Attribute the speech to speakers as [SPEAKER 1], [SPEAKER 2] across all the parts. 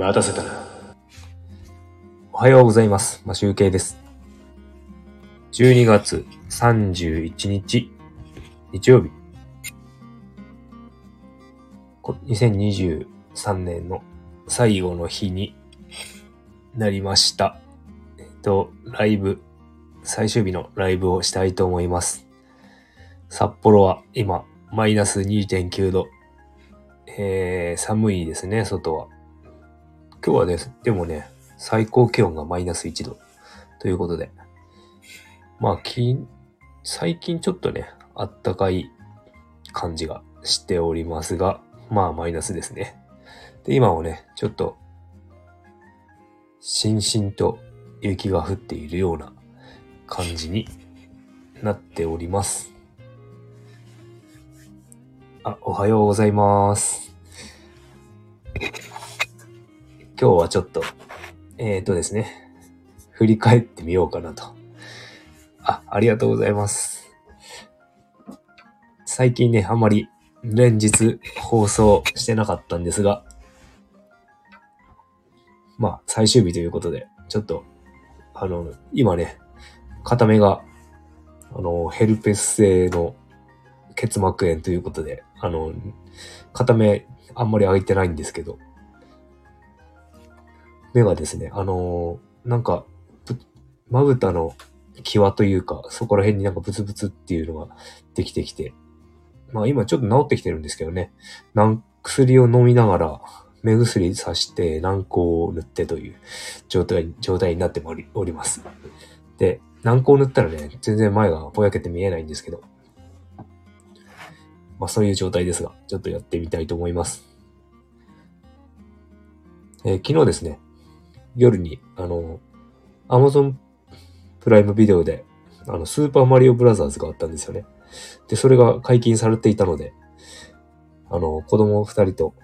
[SPEAKER 1] 待たせたな。おはようございます。まあ、集計です。12月31日、日曜日。2023年の最後の日になりました。えっと、ライブ、最終日のライブをしたいと思います。札幌は今、マイナス2.9度。えー、寒いですね、外は。今日はね、でもね、最高気温がマイナス1度。ということで。まあ、き最近ちょっとね、あったかい感じがしておりますが、まあ、マイナスですね。で、今もね、ちょっと、しんしんと雪が降っているような感じになっております。あ、おはようございます。今日はちょっと、えーとですね、振り返ってみようかなと。あ、ありがとうございます。最近ね、あんまり連日放送してなかったんですが、まあ、最終日ということで、ちょっと、あの、今ね、片目が、あの、ヘルペス性の結膜炎ということで、あの、片目あんまり開いてないんですけど、目がですね、あのーなんか、まぶたの際というか、そこら辺になんかブツブツっていうのができてきて、まあ今ちょっと治ってきてるんですけどね、なん薬を飲みながら、目薬さして軟膏を塗ってという状態状態になっておりおります。で、軟膏を塗ったらね、全然前がぼやけて見えないんですけど、まあそういう状態ですが、ちょっとやってみたいと思います。えー昨日ですね、夜に、あの、アマゾンプライムビデオで、あの、スーパーマリオブラザーズがあったんですよね。で、それが解禁されていたので、あの、子供二人と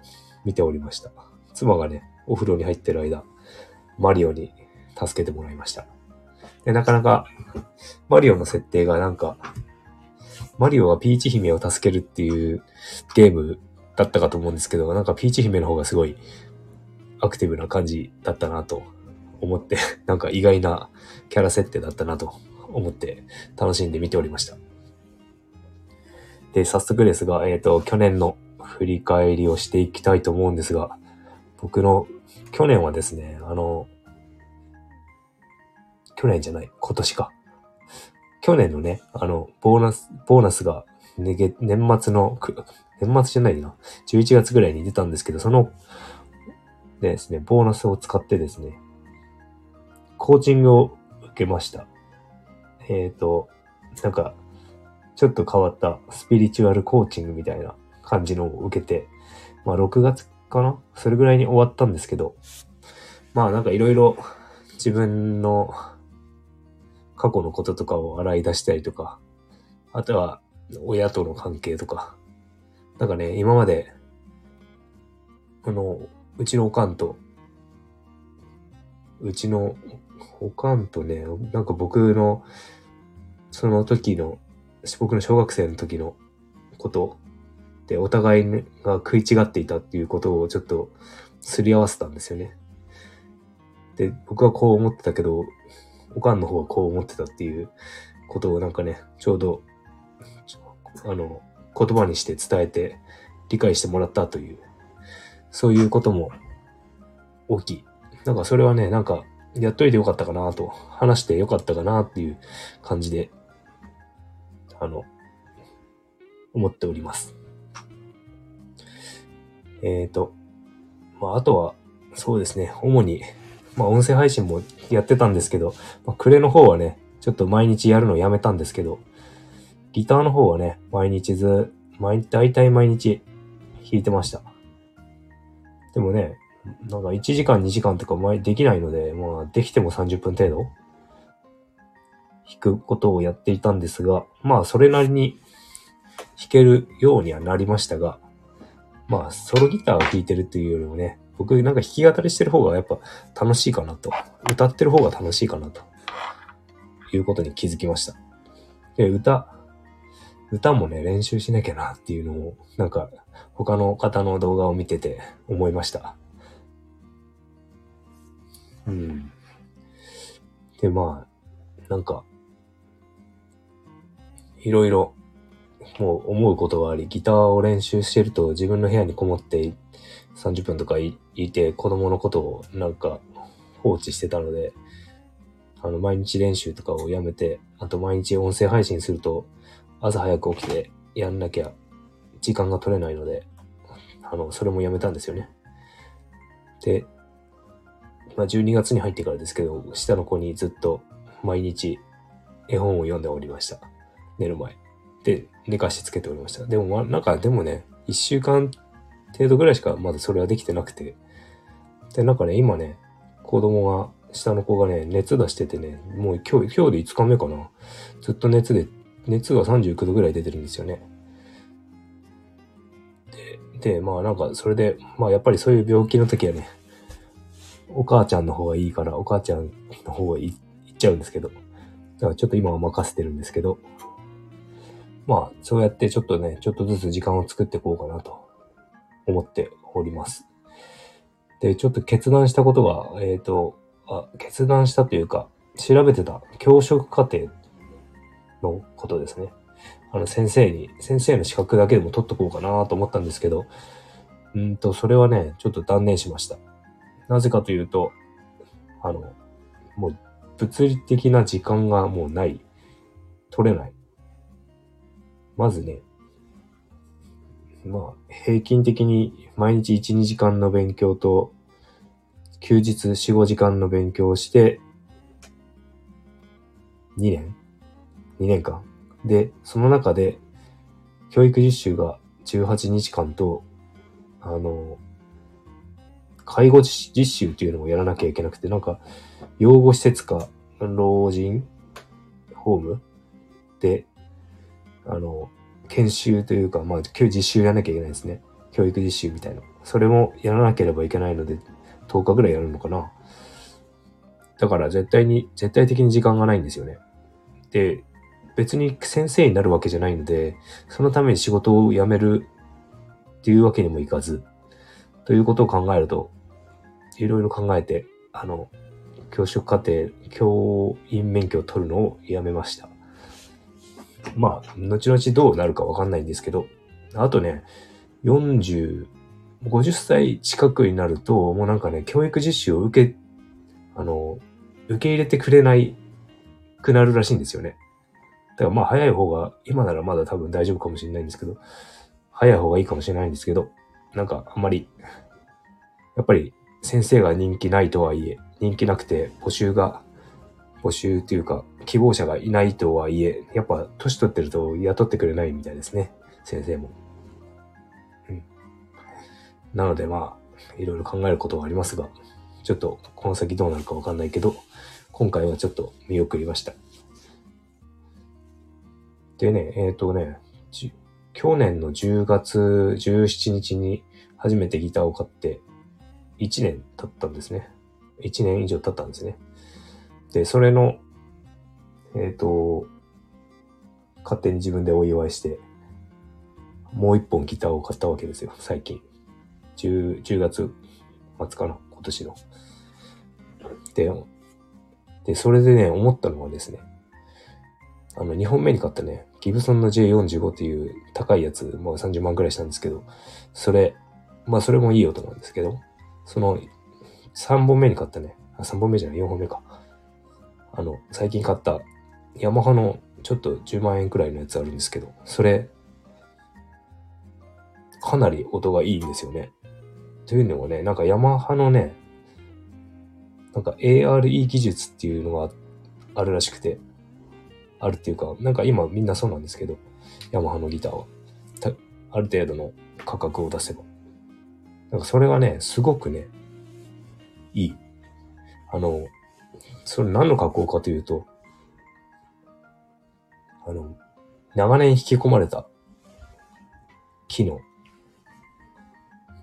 [SPEAKER 1] 見ておりました。妻がね、お風呂に入ってる間、マリオに助けてもらいました。で、なかなか、マリオの設定がなんか、マリオがピーチ姫を助けるっていうゲームだったかと思うんですけど、なんかピーチ姫の方がすごいアクティブな感じだったなと思って、なんか意外なキャラ設定だったなと思って楽しんで見ておりました。で、早速ですが、えっ、と、去年の振り返りをしていきたいと思うんですが、僕の去年はですね、あの、去年じゃない、今年か。去年のね、あの、ボーナス、ボーナスが、ね年末の、年末じゃないな、11月ぐらいに出たんですけど、その、でですね、ボーナスを使ってですね、コーチングを受けました。えっ、と、なんか、ちょっと変わったスピリチュアルコーチングみたいな感じのを受けて、まあ6月かな？それぐらいに終わったんですけど、まあなんかいろいろ自分の過去のこととかを洗い出したりとか、あとは親との関係とか、なんかね、今まで、あの、うちのおかんと、うちのおかんとね、なんか僕の、その時の、僕の小学生の時のこと。で、お互いが食い違っていたっていうことをちょっとすり合わせたんですよね。で、僕はこう思ってたけど、おかんの方はこう思ってたっていうことをなんかね、ちょうど、あの、言葉にして伝えて理解してもらったという、そういうことも大きい。なんかそれはね、なんかやっといてよかったかなと、話してよかったかなっていう感じで、あの、思っております。えっ、ー、と、まあ、あとは、そうですね、主に、まあ、音声配信もやってたんですけど、まあ、クレの方はね、ちょっと毎日やるのやめたんですけど、ギターの方はね、毎日ず、毎、大体毎日弾いてました。でもね、なんか1時間2時間とか前できないので、まあできても30分程度弾くことをやっていたんですが、まあそれなりに弾けるようにはなりましたが、まあソロギターを弾いてるっていうよりもね、僕なんか弾き語りしてる方がやっぱ楽しいかなと、歌ってる方が楽しいかなということに気づきました。で、歌、歌もね、練習しなきゃなっていうのを、なんか他の方の動画を見てて思いました。うん。で、まあ、なんか、いろいろ、もう思うことがあり、ギターを練習してると自分の部屋にこもって30分とかいいて子供のことをなんか放置してたので、あの、毎日練習とかをやめて、あと毎日音声配信すると朝早く起きてやんなきゃ時間が取れないので、あの、それもやめたんですよね。で、まあ、12月に入ってからですけど、下の子にずっと毎日絵本を読んでおりました。寝る前。で、寝かしつけておりました。でも、ま、なんか、でもね、1週間程度ぐらいしかまだそれはできてなくて。で、なんかね、今ね、子供が、下の子がね、熱出しててね、もう今日、今日で5日目かな。ずっと熱で、熱が39度ぐらい出てるんですよね。で、まあなんか、それで、まあやっぱりそういう病気の時はね、お母ちゃんの方がいいから、お母ちゃんの方がい行っちゃうんですけど。だからちょっと今は任せてるんですけど。まあ、そうやってちょっとね、ちょっとずつ時間を作っていこうかなと思っております。で、ちょっと決断したことが、えっ、とあ、決断したというか、調べてた教職課程のことですね。あの、先生に、先生の資格だけでも取っとこうかなと思ったんですけど、うんと、それはね、ちょっと断念しました。なぜかというと、あの、もう物理的な時間がもうない。取れない。まずね、まあ、平均的に毎日1、2時間の勉強と、休日4、5時間の勉強をして、2年 ?2 年間？で、その中で、教育実習が18日間と、あの、介護実習っていうのをやらなきゃいけなくて、なんか、養護施設か、老人ホームで、あの、研修というか、まあ、今日実習やらなきゃいけないですね。教育実習みたいな。それもやらなければいけないので、10日ぐらいやるのかな。だから絶対に、絶対的に時間がないんですよね。で、別に先生になるわけじゃないので、そのために仕事を辞めるっていうわけにもいかず、ということを考えると、いろいろ考えて、あの、教職課程、教員免許を取るのをやめました。まあ、後々どうなるかわかんないんですけど、あとね、40、50歳近くになると、もうなんかね、教育実習を受け、あの、受け入れてくれないくなるらしいんですよね。だからまあ早い方が、今ならまだ多分大丈夫かもしれないんですけど、早い方がいいかもしれないんですけど、なんかあんまり、やっぱり先生が人気ないとはいえ、人気なくて募集が、募集っていうか、希望者がいないとはいえ、やっぱ年取ってると雇ってくれないみたいですね。先生も。うん。なのでまあ、いろいろ考えることはありますが、ちょっとこの先どうなるかわかんないけど、今回はちょっと見送りました。でね、えっ、とね、去年の10月17日に初めてギターを買って、1年経ったんですね。1年以上経ったんですね。で、それの、えっ、と、勝手に自分でお祝いして、もう一本ギターを買ったわけですよ、最近。10, 10月末かな、今年の。で、で、それでね、思ったのはですね、あの、2本目に買ったね、ギブソンの J45 っていう高いやつ、もう30万くらいしたんですけど、それ、まあそれもいい音なんですけど、その3本目に買ったね、あ、3本目じゃない、4本目か。あの、最近買ったヤマハのちょっと10万円くらいのやつあるんですけど、それ、かなり音がいいんですよね。というのもね、なんかヤマハのね、なんか ARE 技術っていうのがあるらしくて、あるっていうか、なんか今みんなそうなんですけど、ヤマハのギターは。ある程度の価格を出せば。なんかそれがね、すごくね、いい。あの、それ何の加工かというと、あの、長年引き込まれた木の、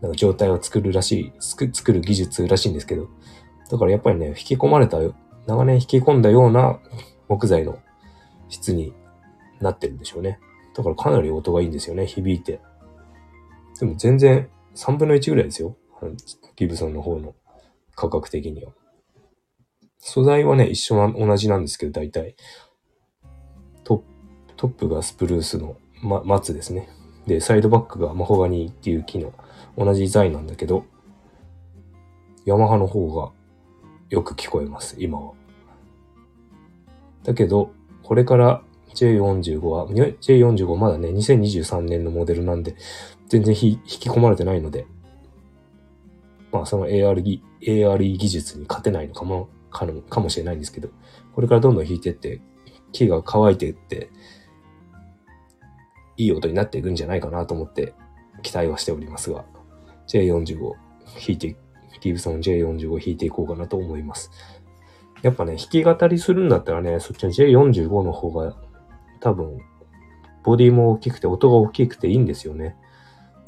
[SPEAKER 1] なんか状態を作るらしい、作作る技術らしいんですけど、だからやっぱりね、引き込まれた、長年引き込んだような木材の質になってるんでしょうね。だからかなり音がいいんですよね、響いて。でも全然3分の1ぐらいですよ。ギブソンの方の価格的には。素材はね、一緒な、同じなんですけど、大体。トトップがスプルースの、ま、松ですね。で、サイドバックがマホガニーっていう木の同じデザインなんだけど、ヤマハの方がよく聞こえます、今は。だけど、これから J45 は、J45 まだね、2023年のモデルなんで、全然引き込まれてないので、まあその AR、ARE 技術に勝てないのかも、かもかもしれないんですけど、これからどんどん引いてって、木が乾いていって、いい音になっていくんじゃないかなと思って期待はしておりますが、J45 弾いて、ギブソン J45 弾いていこうかなと思います。やっぱね、弾き語りするんだったらね、そっちの J45 の方が多分、ボディも大きくて、音が大きくていいんですよね。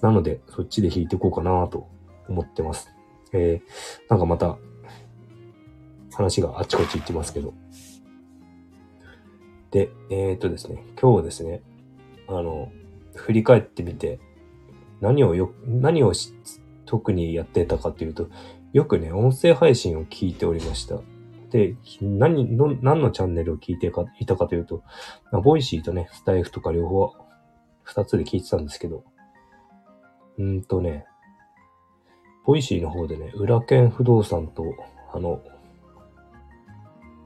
[SPEAKER 1] なので、そっちで弾いていこうかなと思ってます。えー、なんかまた、話があっちこっち行ってますけど。で、えー、っとですね、今日はですね、あの、振り返ってみて、何をよ、何を特にやってたかっていうと、よくね、音声配信を聞いておりました。で、何の、何のチャンネルを聞いていたかというと、Voicy とね、スタエフとか両方、二つで聞いてたんですけど、うんとね、 Voicy の方でね、ウラケン不動産と、あの、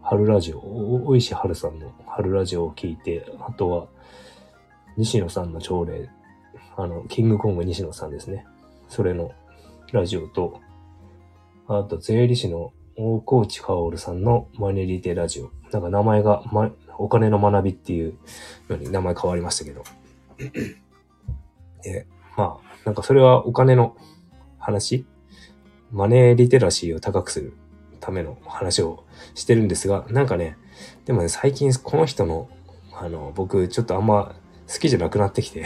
[SPEAKER 1] はるラジオ、尾石晴さんのはるラジオを聞いて、あとは、西野さんの朝礼、あの、キングコング西野さんですね。それのラジオと、あと、税理士の大河内薫さんのマネリテラジオ。なんか名前が、ま、お金の学びっていうのに名前変わりましたけど。で、まあ、なんかそれはお金の話マネーリテラシーを高くするための話をしてるんですが、なんかね、でもね、最近この人の、あの、僕ちょっとあんま好きじゃなくなってきて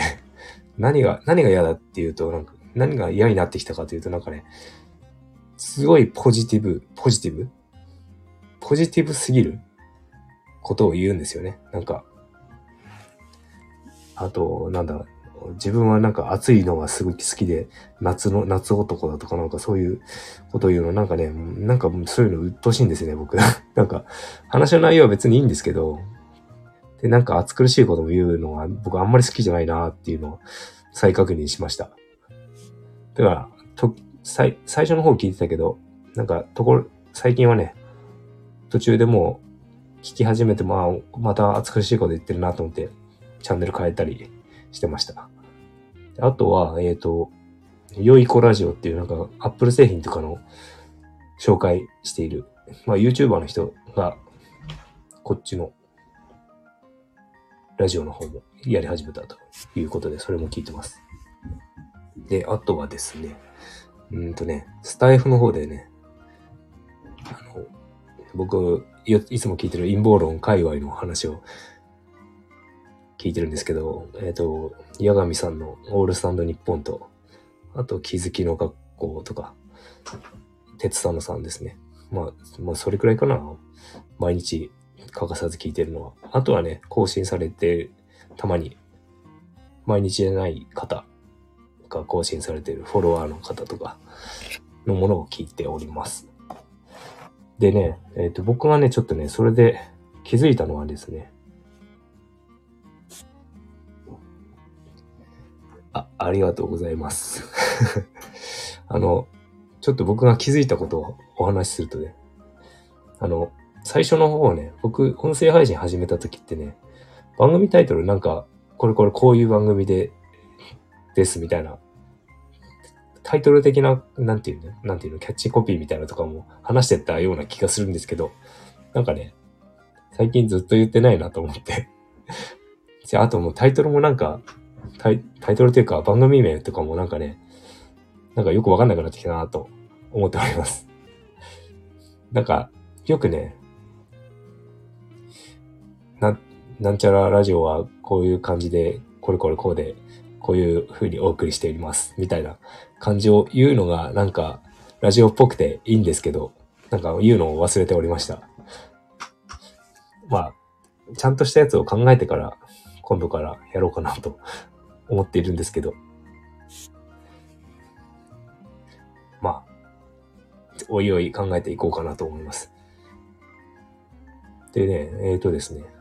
[SPEAKER 1] 何が、何が嫌だっていうと、なんか、何が嫌になってきたかというと、なんかね、すごいポジティブ、ポジティブ？ポジティブすぎる？ことを言うんですよね。なんか、あと、なんだ、自分はなんか暑いのがすごい好きで、夏の、夏男だとかなんかそういうことを言うのなんかね、なんかそういうの鬱陶しいんですよね、僕。なんか、話の内容は別にいいんですけど、で、なんか暑苦しいことも言うのは僕あんまり好きじゃないなっていうのを再確認しました。だから、と、最、最初の方聞いてたけど、なんか、ところ、最近はね、途中でもう聞き始めて、まあ、また暑苦しいこと言ってるなと思って、チャンネル変えたりしてました。あとは、えっ、ー、と、良い子ラジオっていうなんか、アップル製品とかの紹介している、まあ、YouTuber の人が、こっちのラジオの方もやり始めたということで、それも聞いてます。で、あとはですね、うんとね、スタイフの方でね、あの、僕、いつも聞いてる陰謀論界隈の話を聞いてるんですけど、えっ、ー、と、八神さんのオールスタンド日本と、あと気づきの学校とか、鉄佐野さんですね。まあ、まあ、それくらいかな。毎日欠かさず聞いてるのは。あとはね、更新されて、たまに、毎日じゃない方が更新されているフォロワーの方とかのものを聞いております。でね、えっ、ー、と、僕がね、ちょっとね、それで気づいたのはですね、あ、ありがとうございます。あの、ちょっと僕が気づいたことをお話しするとね、あの、最初の方ね、僕、音声配信始めた時ってね、番組タイトルなんか、これこれこういう番組で、ですみたいな、タイトル的な、なんていうの、なんていうの、キャッチコピーみたいなとかも話してたような気がするんですけど、なんかね、最近ずっと言ってないなと思って。じゃあ、ともうタイトルもなんか、タイタイトルというか番組名とかもなんかね、なんかよくわかんなくなってきたなと思っております。なんか、よくね、な、なんちゃらラジオはこういう感じで、これこれこうで、こういう風にお送りしております。みたいな感じを言うのがなんかラジオっぽくていいんですけど、なんか言うのを忘れておりました。まあ、ちゃんとしたやつを考えてから今度からやろうかなと思っているんですけど。まあ、おいおい考えていこうかなと思います。でね、えっ、ー、とですね。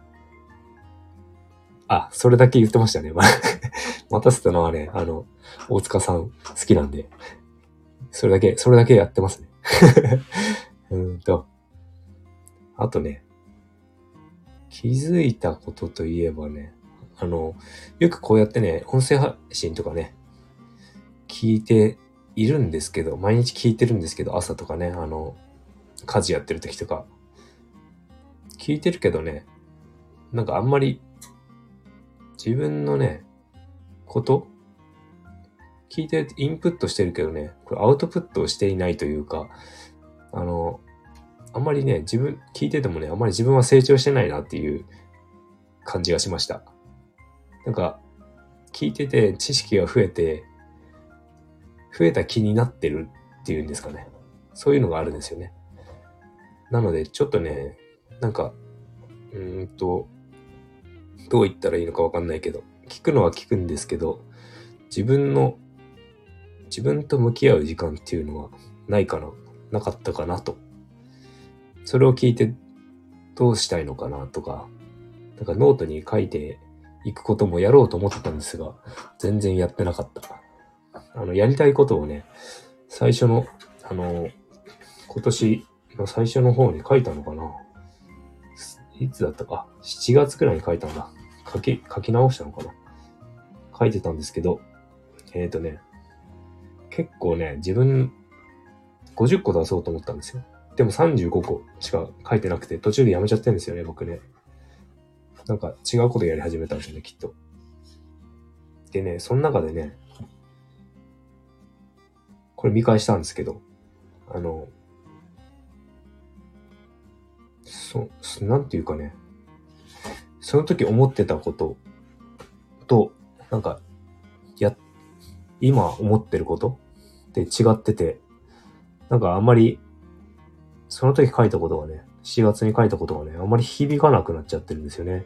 [SPEAKER 1] あ、それだけ言ってましたね。待たせたのはね、あの、大塚さん好きなんで、それだけ、それだけやってますね。うんと。あとね、気づいたことといえばね、あの、よくこうやってね、音声配信とかね、聞いているんですけど、毎日聞いてるんですけど、朝とかね、あの、家事やってる時とか、聞いてるけどね、なんかあんまり自分のね、こと？聞いてインプットしてるけどね、これアウトプットをしていないというか、あの、あんまりね、自分、聞いててもね、あんまり自分は成長してないなっていう感じがしました。なんか、聞いてて知識が増えて、増えた気になってるっていうんですかね。そういうのがあるんですよね。なので、ちょっとね、なんか、うーんと、どう言ったらいいのかわかんないけど、聞くのは聞くんですけど、自分の、自分と向き合う時間っていうのはないかな、なかったかなと。それを聞いてどうしたいのかなとか、なんかノートに書いていくこともやろうと思ったんですが、全然やってなかった。あの、やりたいことをね、最初の、あの、今年の最初の方に書いたのかないつだったか ?7 月くらいに書いたんだ。書き、書き直したのかな？書いてたんですけど、えっ、ー、とね、結構ね、自分、50個出そうと思ったんですよ。でも35個しか書いてなくて、途中でやめちゃってるんですよね、僕ね。なんか違うことやり始めたんですよね、きっと。でね、その中でね、これ見返したんですけど、あの、そ、なんていうかね、その時思ってたことと、なんか、や、今思ってることって違ってて、なんかあんまり、その時書いたことがね、4月に書いたことがね、あんまり響かなくなっちゃってるんですよね。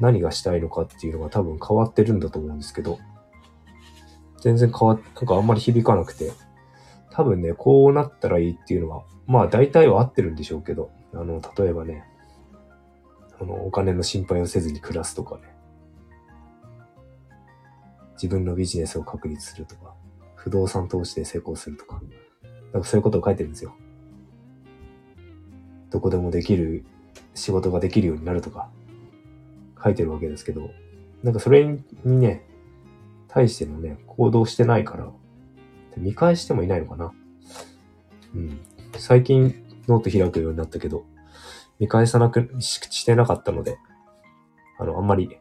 [SPEAKER 1] 何がしたいのかっていうのが多分変わってるんだと思うんですけど、全然変わっ、なんかあんまり響かなくて、多分ね、こうなったらいいっていうのは、まあ大体は合ってるんでしょうけど、あの、例えばね、あの、お金の心配をせずに暮らすとかね。自分のビジネスを確立するとか、不動産投資で成功するとか、なんかそういうことを書いてるんですよ。どこでもできる、仕事ができるようになるとか、書いてるわけですけど、なんかそれにね、対してのね、行動してないから、見返してもいないのかな。うん。最近ノート開くようになったけど、見返さなくしてなかったので、あの、あんまり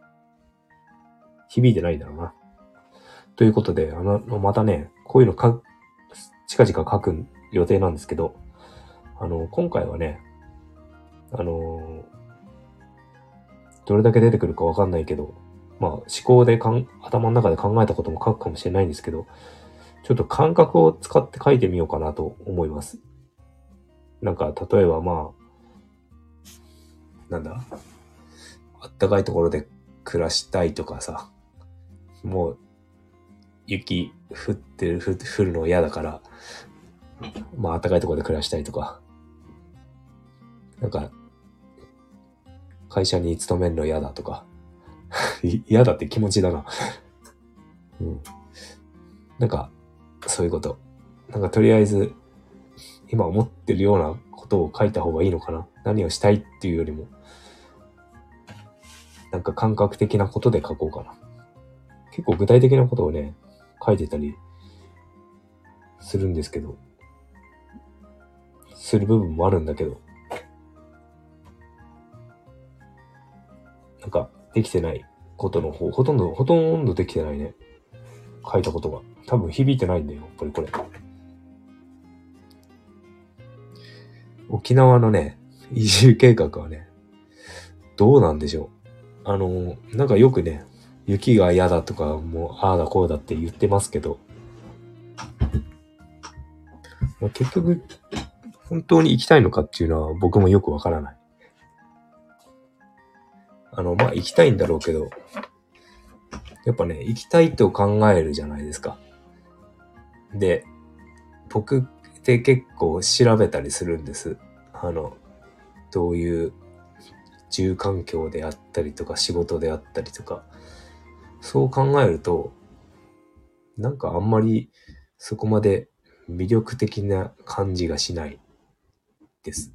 [SPEAKER 1] 響いてないんだろうな。ということで、あの、またね、こういうのか、近々書く予定なんですけど、あの、今回はね、あの、どれだけ出てくるかわかんないけど、まあ、思考でかん、頭の中で考えたことも書くかもしれないんですけど、ちょっと感覚を使って書いてみようかなと思います。なんか、例えばまあ、なんだ、あったかいところで暮らしたいとかさ、もう、雪降ってる、降るの嫌だから、まあ、あったかいところで暮らしたいとか、なんか、会社に勤めるの嫌だとか、嫌だって気持ちだなうん。なんか、そういうこと。なんかとりあえず、今思ってるようなことを書いた方がいいのかな？何をしたいっていうよりも、なんか感覚的なことで書こうかな。結構具体的なことをね、書いてたりするんですけど、する部分もあるんだけど、なんかできてないことの方、ほとんど、ほとんどできてないね。書いたことが。多分響いてないんだよ、やっぱりこれ。沖縄のね、移住計画はね、どうなんでしょう。あの、なんかよくね、雪が嫌だとか、もう、ああだこうだって言ってますけど、まあ、結局、本当に行きたいのかっていうのは僕もよくわからない。あの、まあ、行きたいんだろうけど、やっぱね、行きたいと考えるじゃないですか。で、僕って結構調べたりするんです。あの、どういう住環境であったりとか仕事であったりとか、そう考えると、なんかあんまりそこまで魅力的な感じがしないです。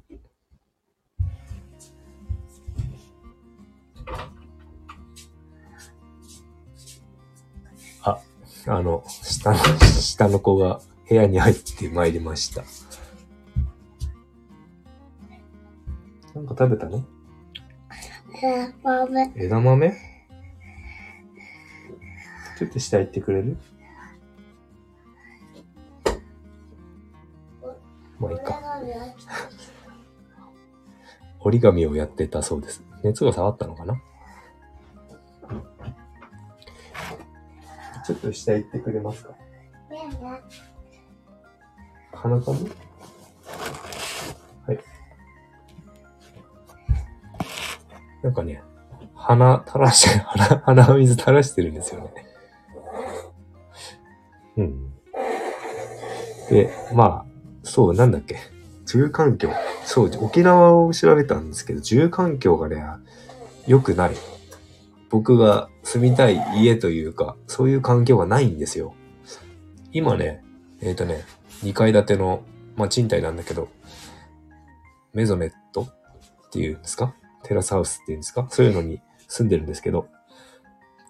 [SPEAKER 1] あ、あの、下の、下の子が部屋に入ってまいりました。なんか食べたね？
[SPEAKER 2] 枝豆。
[SPEAKER 1] 枝豆？ちょっと下行ってくれる？まあいいか。折り紙をやってたそうです。熱が下がったのかな？ちょっと下行ってくれますか？鼻かむはい。なんかね、鼻垂らして、鼻、鼻水垂らしてるんですよね。うん。で、まあ、そう、なんだっけ？住環境。そう、沖縄を調べたんですけど、住環境がね、良くない。僕が住みたい家というか、そういう環境がないんですよ。今ね、えっ、ー、とね、2階建ての、まあ、賃貸なんだけど、メゾネットっていうんですか？テラスハウスっていうんですか？そういうのに住んでるんですけど、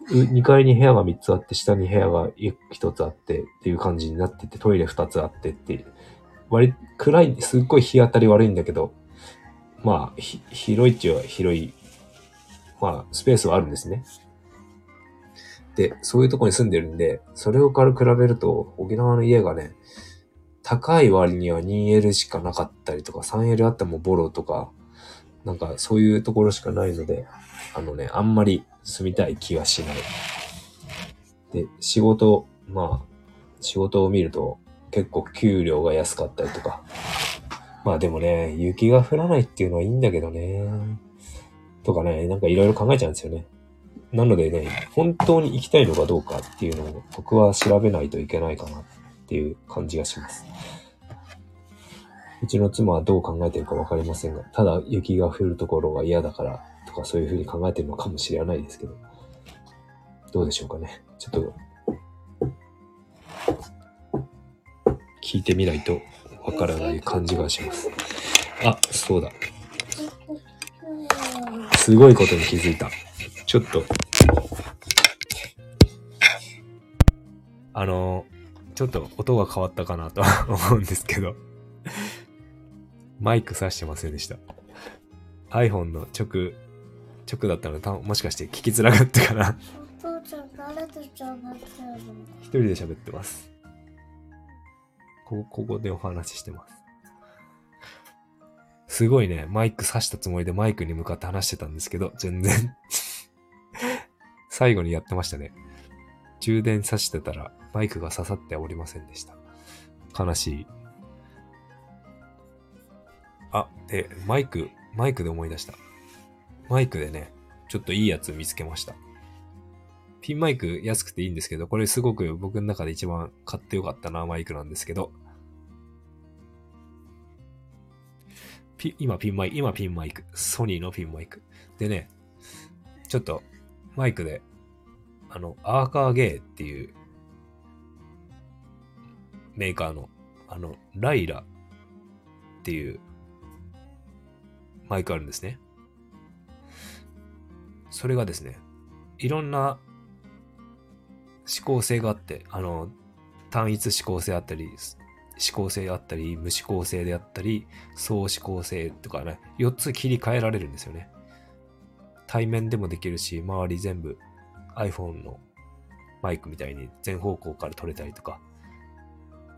[SPEAKER 1] 2階に部屋が3つあって、下に部屋が1つあってっていう感じになってて、トイレ2つあってっていう。割、暗い、すっごい日当たり悪いんだけど、まあ、広いっちゃ広い、まあ、スペースはあるんですね。で、そういうとこに住んでるんで、それをから比べると、沖縄の家がね、高い割には 2L しかなかったりとか、3L あってもボロとか、なんかそういうところしかないので、あのね、あんまり住みたい気がしない。で、仕事、まあ、仕事を見ると結構給料が安かったりとか。まあでもね、雪が降らないっていうのはいいんだけどね。とかね、なんかいろいろ考えちゃうんですよね。なのでね、本当に行きたいのかどうかっていうのを僕は調べないといけないかなっていう感じがします。うちの妻はどう考えてるかわかりませんが、ただ雪が降るところが嫌だからとかそういうふうに考えてるのかもしれないですけど、どうでしょうかね。ちょっと、聞いてみないとわからない感じがします。あ、そうだ。すごいことに気づいた。ちょっと、あの、ちょっと音が変わったかなとは 思うんですけどマイク挿してませんでした。iPhone の直、直だったので、たもしかして聞きづらかったかな
[SPEAKER 2] 父ちゃん、誰と喋ってるの
[SPEAKER 1] 一人で喋ってます。こ、ここでお話ししてます。すごいね、マイク挿したつもりでマイクに向かって話してたんですけど、全然最後にやってましたね。充電挿してたらマイクが刺さっておりませんでした。悲しい。あ、で、マイク、マイクで思い出した。マイクでね、ちょっといいやつ見つけました。ピンマイク安くていいんですけど、これすごく僕の中で一番買ってよかったなマイクなんですけど、ピ今ピンマイク、今ピンマイク、ソニーのピンマイク。でね、ちょっとマイクで、あの、アーカーゲーっていうメーカーの、あの、ライラっていうマイクあるんですね。それがですね、いろんな指向性があって、あの、単一指向性あったり、指向性あったり、無指向性であったり、総指向性とかね、4つ切り替えられるんですよね。対面でもできるし、周り全部 iPhone のマイクみたいに全方向から撮れたりとか、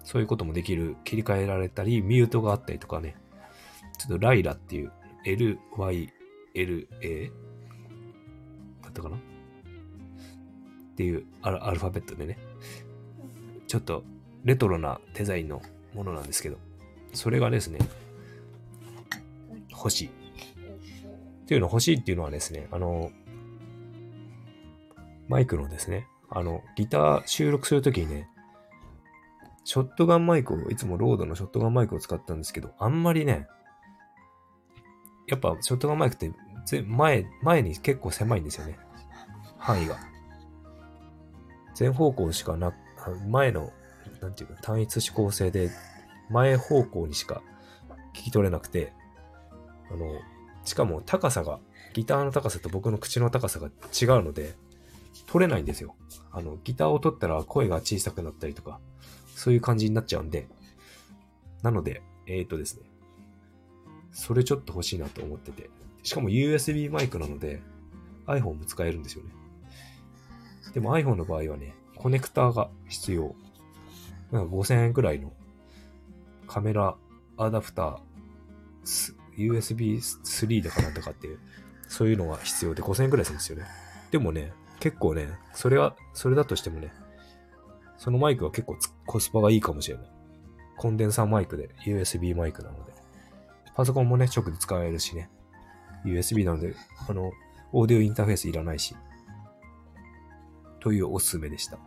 [SPEAKER 1] そういうこともできる、切り替えられたり、ミュートがあったりとかね、ちょっとライラっていう LYLA だったかな？っていうアルファベットでね、ちょっとレトロなデザインのものなんですけど、それがですね、欲しい。っていうの欲しいっていうのはですね、あの、マイクのですね、あの、ギター収録するときにね、ショットガンマイクを、いつもロードのショットガンマイクを使ったんですけど、あんまりね、やっぱショットガンマイクって前、前に結構狭いんですよね。範囲が。全方向しかな、前の、なんていうか、単一指向性で、前方向にしか聞き取れなくて、あの、しかも高さが、ギターの高さと僕の口の高さが違うので、取れないんですよ。あの、ギターを取ったら声が小さくなったりとか、そういう感じになっちゃうんで、なので、えーとですね、それちょっと欲しいなと思ってて、しかも USB マイクなので、iPhone も使えるんですよね。でも iPhone の場合はね、コネクターが必要。なんか5000円くらいのカメラアダプター、USB3 だかなんだかっていう、そういうのが必要で5000円くらいするんですよね。でもね、結構ね、それは、それだとしてもね、そのマイクは結構コスパがいいかもしれない。コンデンサーマイクで USB マイクなので。パソコンもね、直で使えるしね。USB なので、あの、オーディオインターフェースいらないし。というおすすめでした。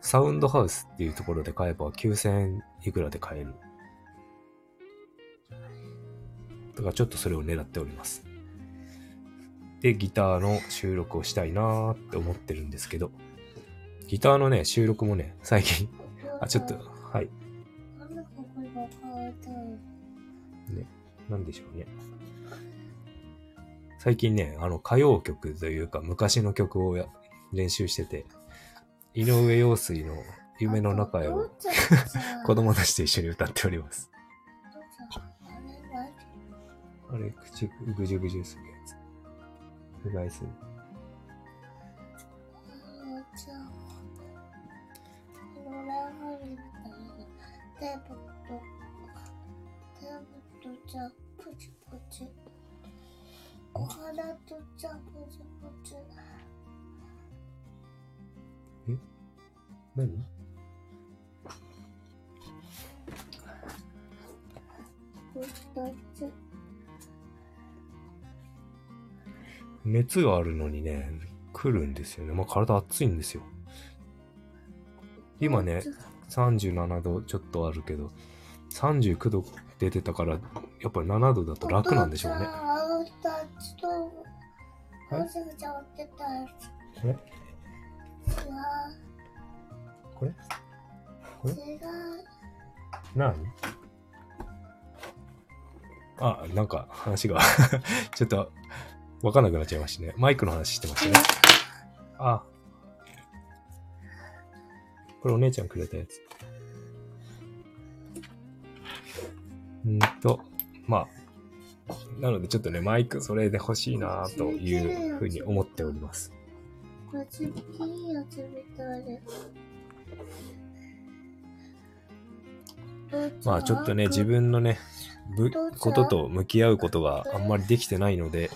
[SPEAKER 1] サウンドハウスっていうところで買えば9000円いくらで買える。だからちょっとそれを狙っております。で、ギターの収録をしたいなーって思ってるんですけど、ギターのね、収録もね、最近、あ、ちょっと、はい、ね、なんでしょうね。最近ね、あの、歌謡曲というか、昔の曲をや練習してて、井上陽水の夢の中へを子供たちと一緒に歌っております。
[SPEAKER 2] あれ
[SPEAKER 1] 口ぐじゅぐじゅする。うがいする。
[SPEAKER 2] とテープとじゃプチプチ。お花とじゃプチプチ。
[SPEAKER 1] 何？
[SPEAKER 2] プチプ
[SPEAKER 1] 熱があるのにね、来るんですよね。まあ、体熱いんですよ。今ね、37度ちょっとあるけど、39度出てたから、やっぱり7度だと楽なんでしょうね。これ？これ？これ何？あ、なんか話が。ちょっとわかんなくなっちゃいましたね。マイクの話してましたね。あ。これお姉ちゃんくれたやつ。んーと、まあ。なのでちょっとね、マイクそれで欲しいなというふうに思っております。まあちょっとね、自分のね、ぶことと向き合うことがあんまりできてないので、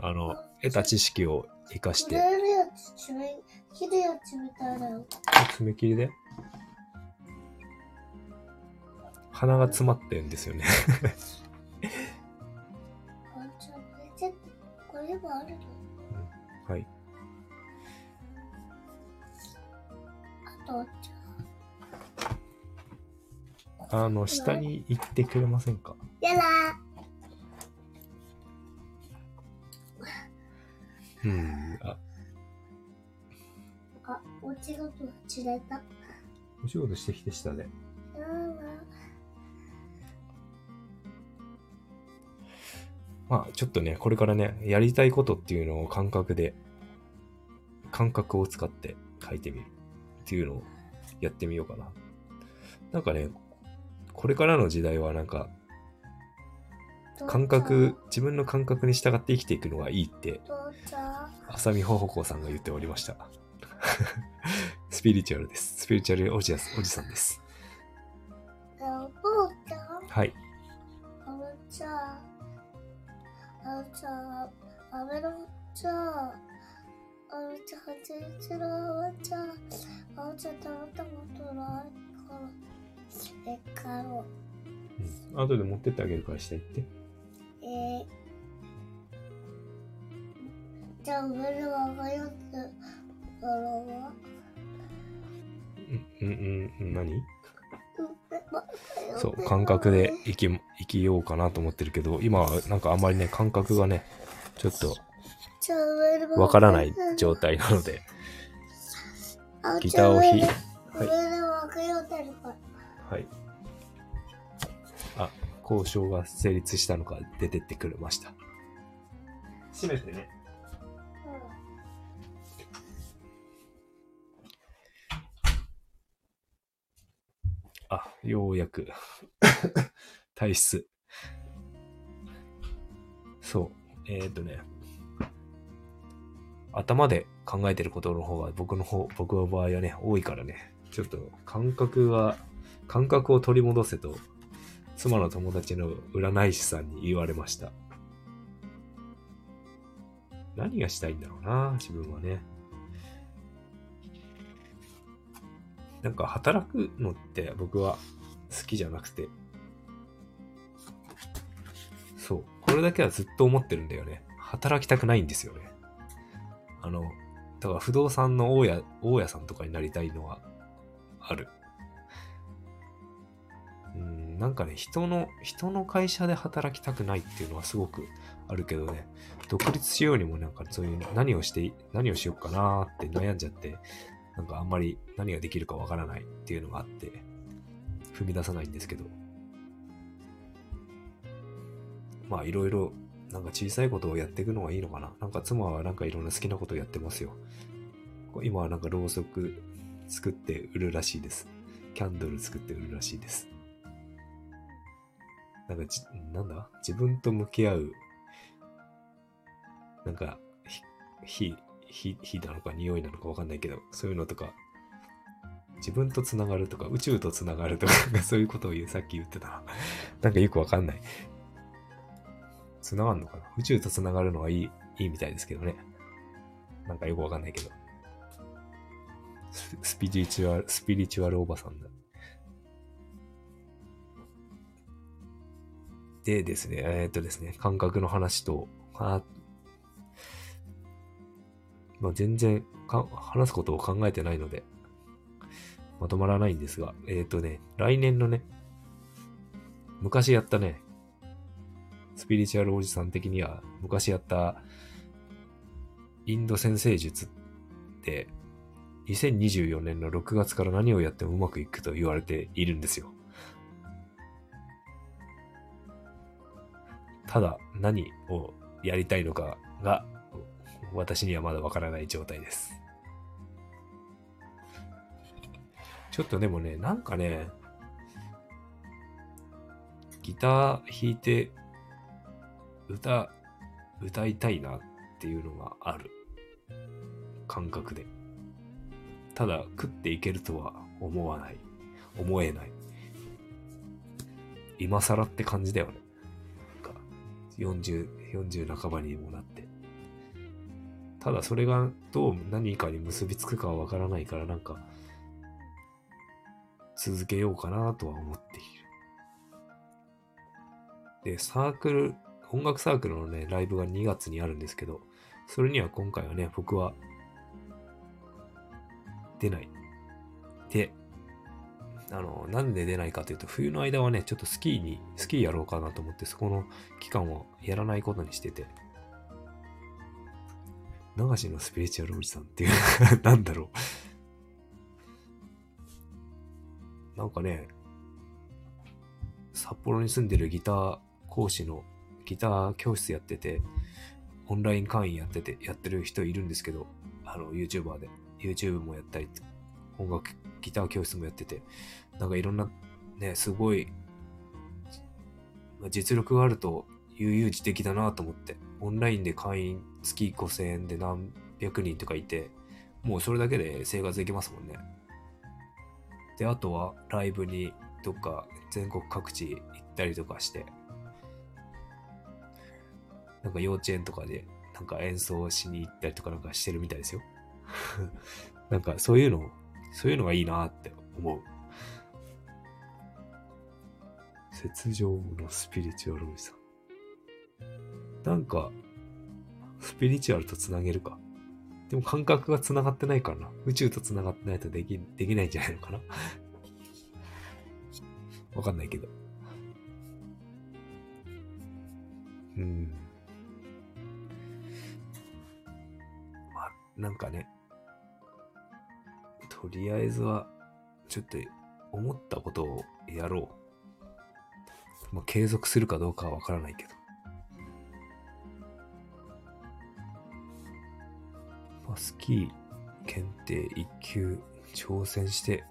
[SPEAKER 1] あの、得た知識を活かして、爪切りで。鼻が詰まってるんですよね。
[SPEAKER 2] あ の
[SPEAKER 1] はい。
[SPEAKER 2] あとじ
[SPEAKER 1] あ。の、下に行ってくれませんか？
[SPEAKER 2] ゃやだ
[SPEAKER 1] うん。あ、
[SPEAKER 2] あお仕事散れた？
[SPEAKER 1] お仕事してきて下で。
[SPEAKER 2] やだ
[SPEAKER 1] まあ、ちょっとね、これからね、やりたいことっていうのを感覚で、感覚を使って書いてみるっていうのをやってみようかな。なんかね、これからの時代はなんか、感覚、自分の感覚に従って生きていくのがいいって、浅見ほほこさんが言っておりました。スピリチュアルです。スピリチュアルおじおじさんです。
[SPEAKER 2] お父ちゃん
[SPEAKER 1] はい。
[SPEAKER 2] あのちゃんあのちゃんあめのちゃんあのちゃんはちみつのあのちゃんあのちゃん食べたことないからえかろ
[SPEAKER 1] うん。後で持ってってあげるから下行って。
[SPEAKER 2] じゃあ俺はがよってからは
[SPEAKER 1] うん、うん、うん、何？
[SPEAKER 2] うん
[SPEAKER 1] そう、感覚で生き、生きようかなと思ってるけど、今はなんかあんまりね、感覚がね、ちょっとわからない状態なので、ギターを弾い、はい。あ、交渉が成立したのか出てってくれました。閉めてね。あ、ようやく。体質。そう。えっ、とね。頭で考えてることの方が僕の方、僕の場合はね、多いからね。ちょっと感覚は、感覚を取り戻せと、妻の友達の占い師さんに言われました。何がしたいんだろうな、自分はね。なんか働くのって僕は好きじゃなくて、そう。これだけはずっと思ってるんだよね。働きたくないんですよね。あの、だから不動産の大家、大家さんとかになりたいのはある。うん、なんかね、人の、人の会社で働きたくないっていうのはすごくあるけどね、独立しようにもなんかそういう何をして、何をしようかなって悩んじゃって、なんかあんまり何ができるかわからないっていうのがあって、踏み出さないんですけど。まあいろいろ、なんか小さいことをやっていくのがいいのかな。なんか妻はなんかいろんな好きなことをやってますよ。今はなんかろうそく作って売るらしいです。キャンドル作って売るらしいです。なんかじ、なんだ？自分と向き合う、なんか、火、火、火なのか匂いなのかわかんないけど、そういうのとか、自分と繋がるとか、宇宙と繋がるとか、そういうことを言う、さっき言ってたな。なんかよくわかんない。繋がるのかな？宇宙と繋がるのはいい、いいみたいですけどね。なんかよくわかんないけど。スピリチュアル、スピリチュアルおばさんだ。でですね、えー、っとですね、感覚の話と、あまあ、全然話すことを考えてないので、まとまらないんですが、えっ、ー、とね、来年のね、昔やったね、スピリチュアルおじさん的には、昔やったインド先生術って、2024年の6月から何をやってもうまくいくと言われているんですよ。ただ何をやりたいのかが私にはまだわからない状態です。ちょっとでもね、なんかね、ギター弾いて歌、歌いたいなっていうのがある感覚で。ただ食っていけるとは思わない。思えない。今更って感じだよね。40、40半ばにもなって。ただそれがどう何かに結びつくかはわからないからなんか続けようかなとは思っている。で、サークル、音楽サークルのね、ライブが2月にあるんですけど、それには今回はね、僕は出ない。で、あの、なんで出ないかというと、冬の間はね、ちょっとスキーに、スキーやろうかなと思って、そこの期間をやらないことにしてて、流しのスピリチュアルおじさんっていう なんだろう。なんかね、札幌に住んでるギター講師のギター教室やってて、オンライン会員やってて、やってる人いるんですけど、あの、YouTuber で。YouTube もやったり、音楽、ギター教室もやってて、なんかいろんな、ね、すごい、実力があると悠々自適だなと思って、オンラインで会員月5000円で何百人とかいて、もうそれだけで生活できますもんね。で、あとはライブにどっか全国各地行ったりとかして、なんか幼稚園とかでなんか演奏しに行ったりとかなんかしてるみたいですよ。なんかそういうの、そういうのがいいなって思う。雪上のスピリチュアルおじさん。なんか、スピリチュアルと繋げるか。でも感覚が繋がってないからな。宇宙と繋がってないとでき、できないんじゃないのかな。わかんないけど。うん。まあなんかね、とりあえずは、ちょっと思ったことをやろう。まあ、継続するかどうかはわからないけど。まあ、スキー検定1級挑戦して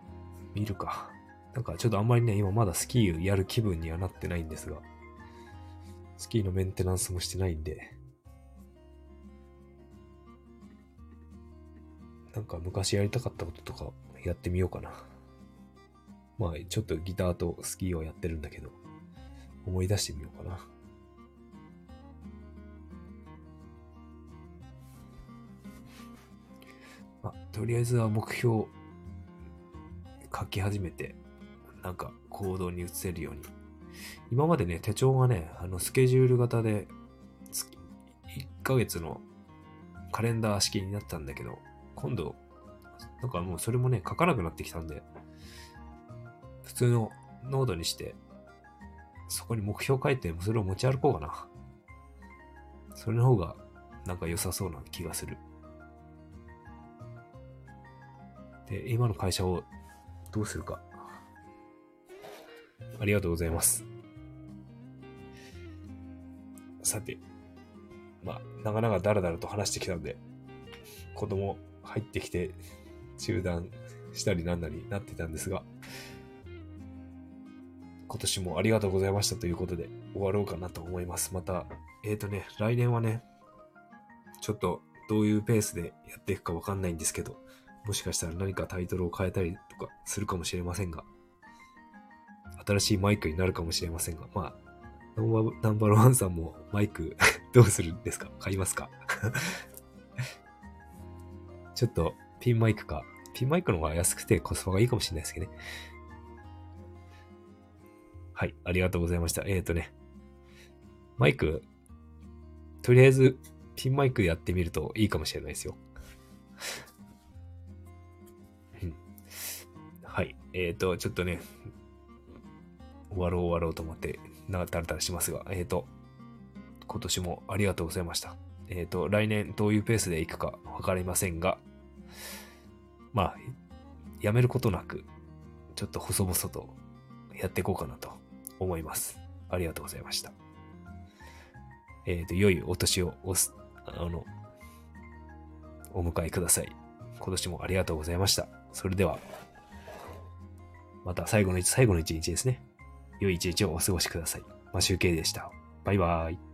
[SPEAKER 1] みるか。なんかちょっとあんまりね、今まだスキーやる気分にはなってないんですが、スキーのメンテナンスもしてないんで、なんか昔やりたかったこととかやってみようかな。まあ、ちょっとギターとスキーをやってるんだけど、思い出してみようかな。とりあえずは目標書き始めて、なんか行動に移せるように。今までね、手帳がね、あの、スケジュール型で、1ヶ月のカレンダー式になったんだけど、今度、なんかもうそれもね、書かなくなってきたんで、普通のノードにして、そこに目標書いて、それを持ち歩こうかな。それの方が、なんか良さそうな気がする。で、今の会社をどうするか。ありがとうございます。さて、まあ、長々だらだらと話してきたので、子供入ってきて中断したりなんなりなってたんですが、今年もありがとうございましたということで終わろうかなと思います。また、えっ、ー、とね、来年はね、ちょっとどういうペースでやっていくかわかんないんですけど、もしかしたら何かタイトルを変えたりとかするかもしれませんが、新しいマイクになるかもしれませんが、まあ、ナンバーワンさんもマイク どうするんですか？買いますか？ちょっとピンマイクか。ピンマイクの方が安くてコスパがいいかもしれないですけどね。はい、ありがとうございました。えっ、ー、とね、マイク、とりあえずピンマイクやってみるといいかもしれないですよ。えっ、ー、と、ちょっとね、終わろう終わろうと思って、な、だらだらしますが、えっ、ー、と、今年もありがとうございました。えっ、ー、と、来年どういうペースでいくかわかりませんが、まあ、やめることなく、ちょっと細々とやっていこうかなと思います。ありがとうございました。えっ、ー、と、良いお年をおす、あの、お迎えください。今年もありがとうございました。それでは、また最後の、最後の一日ですね。良い一日をお過ごしください。まあ、集計でした。バイバーイ。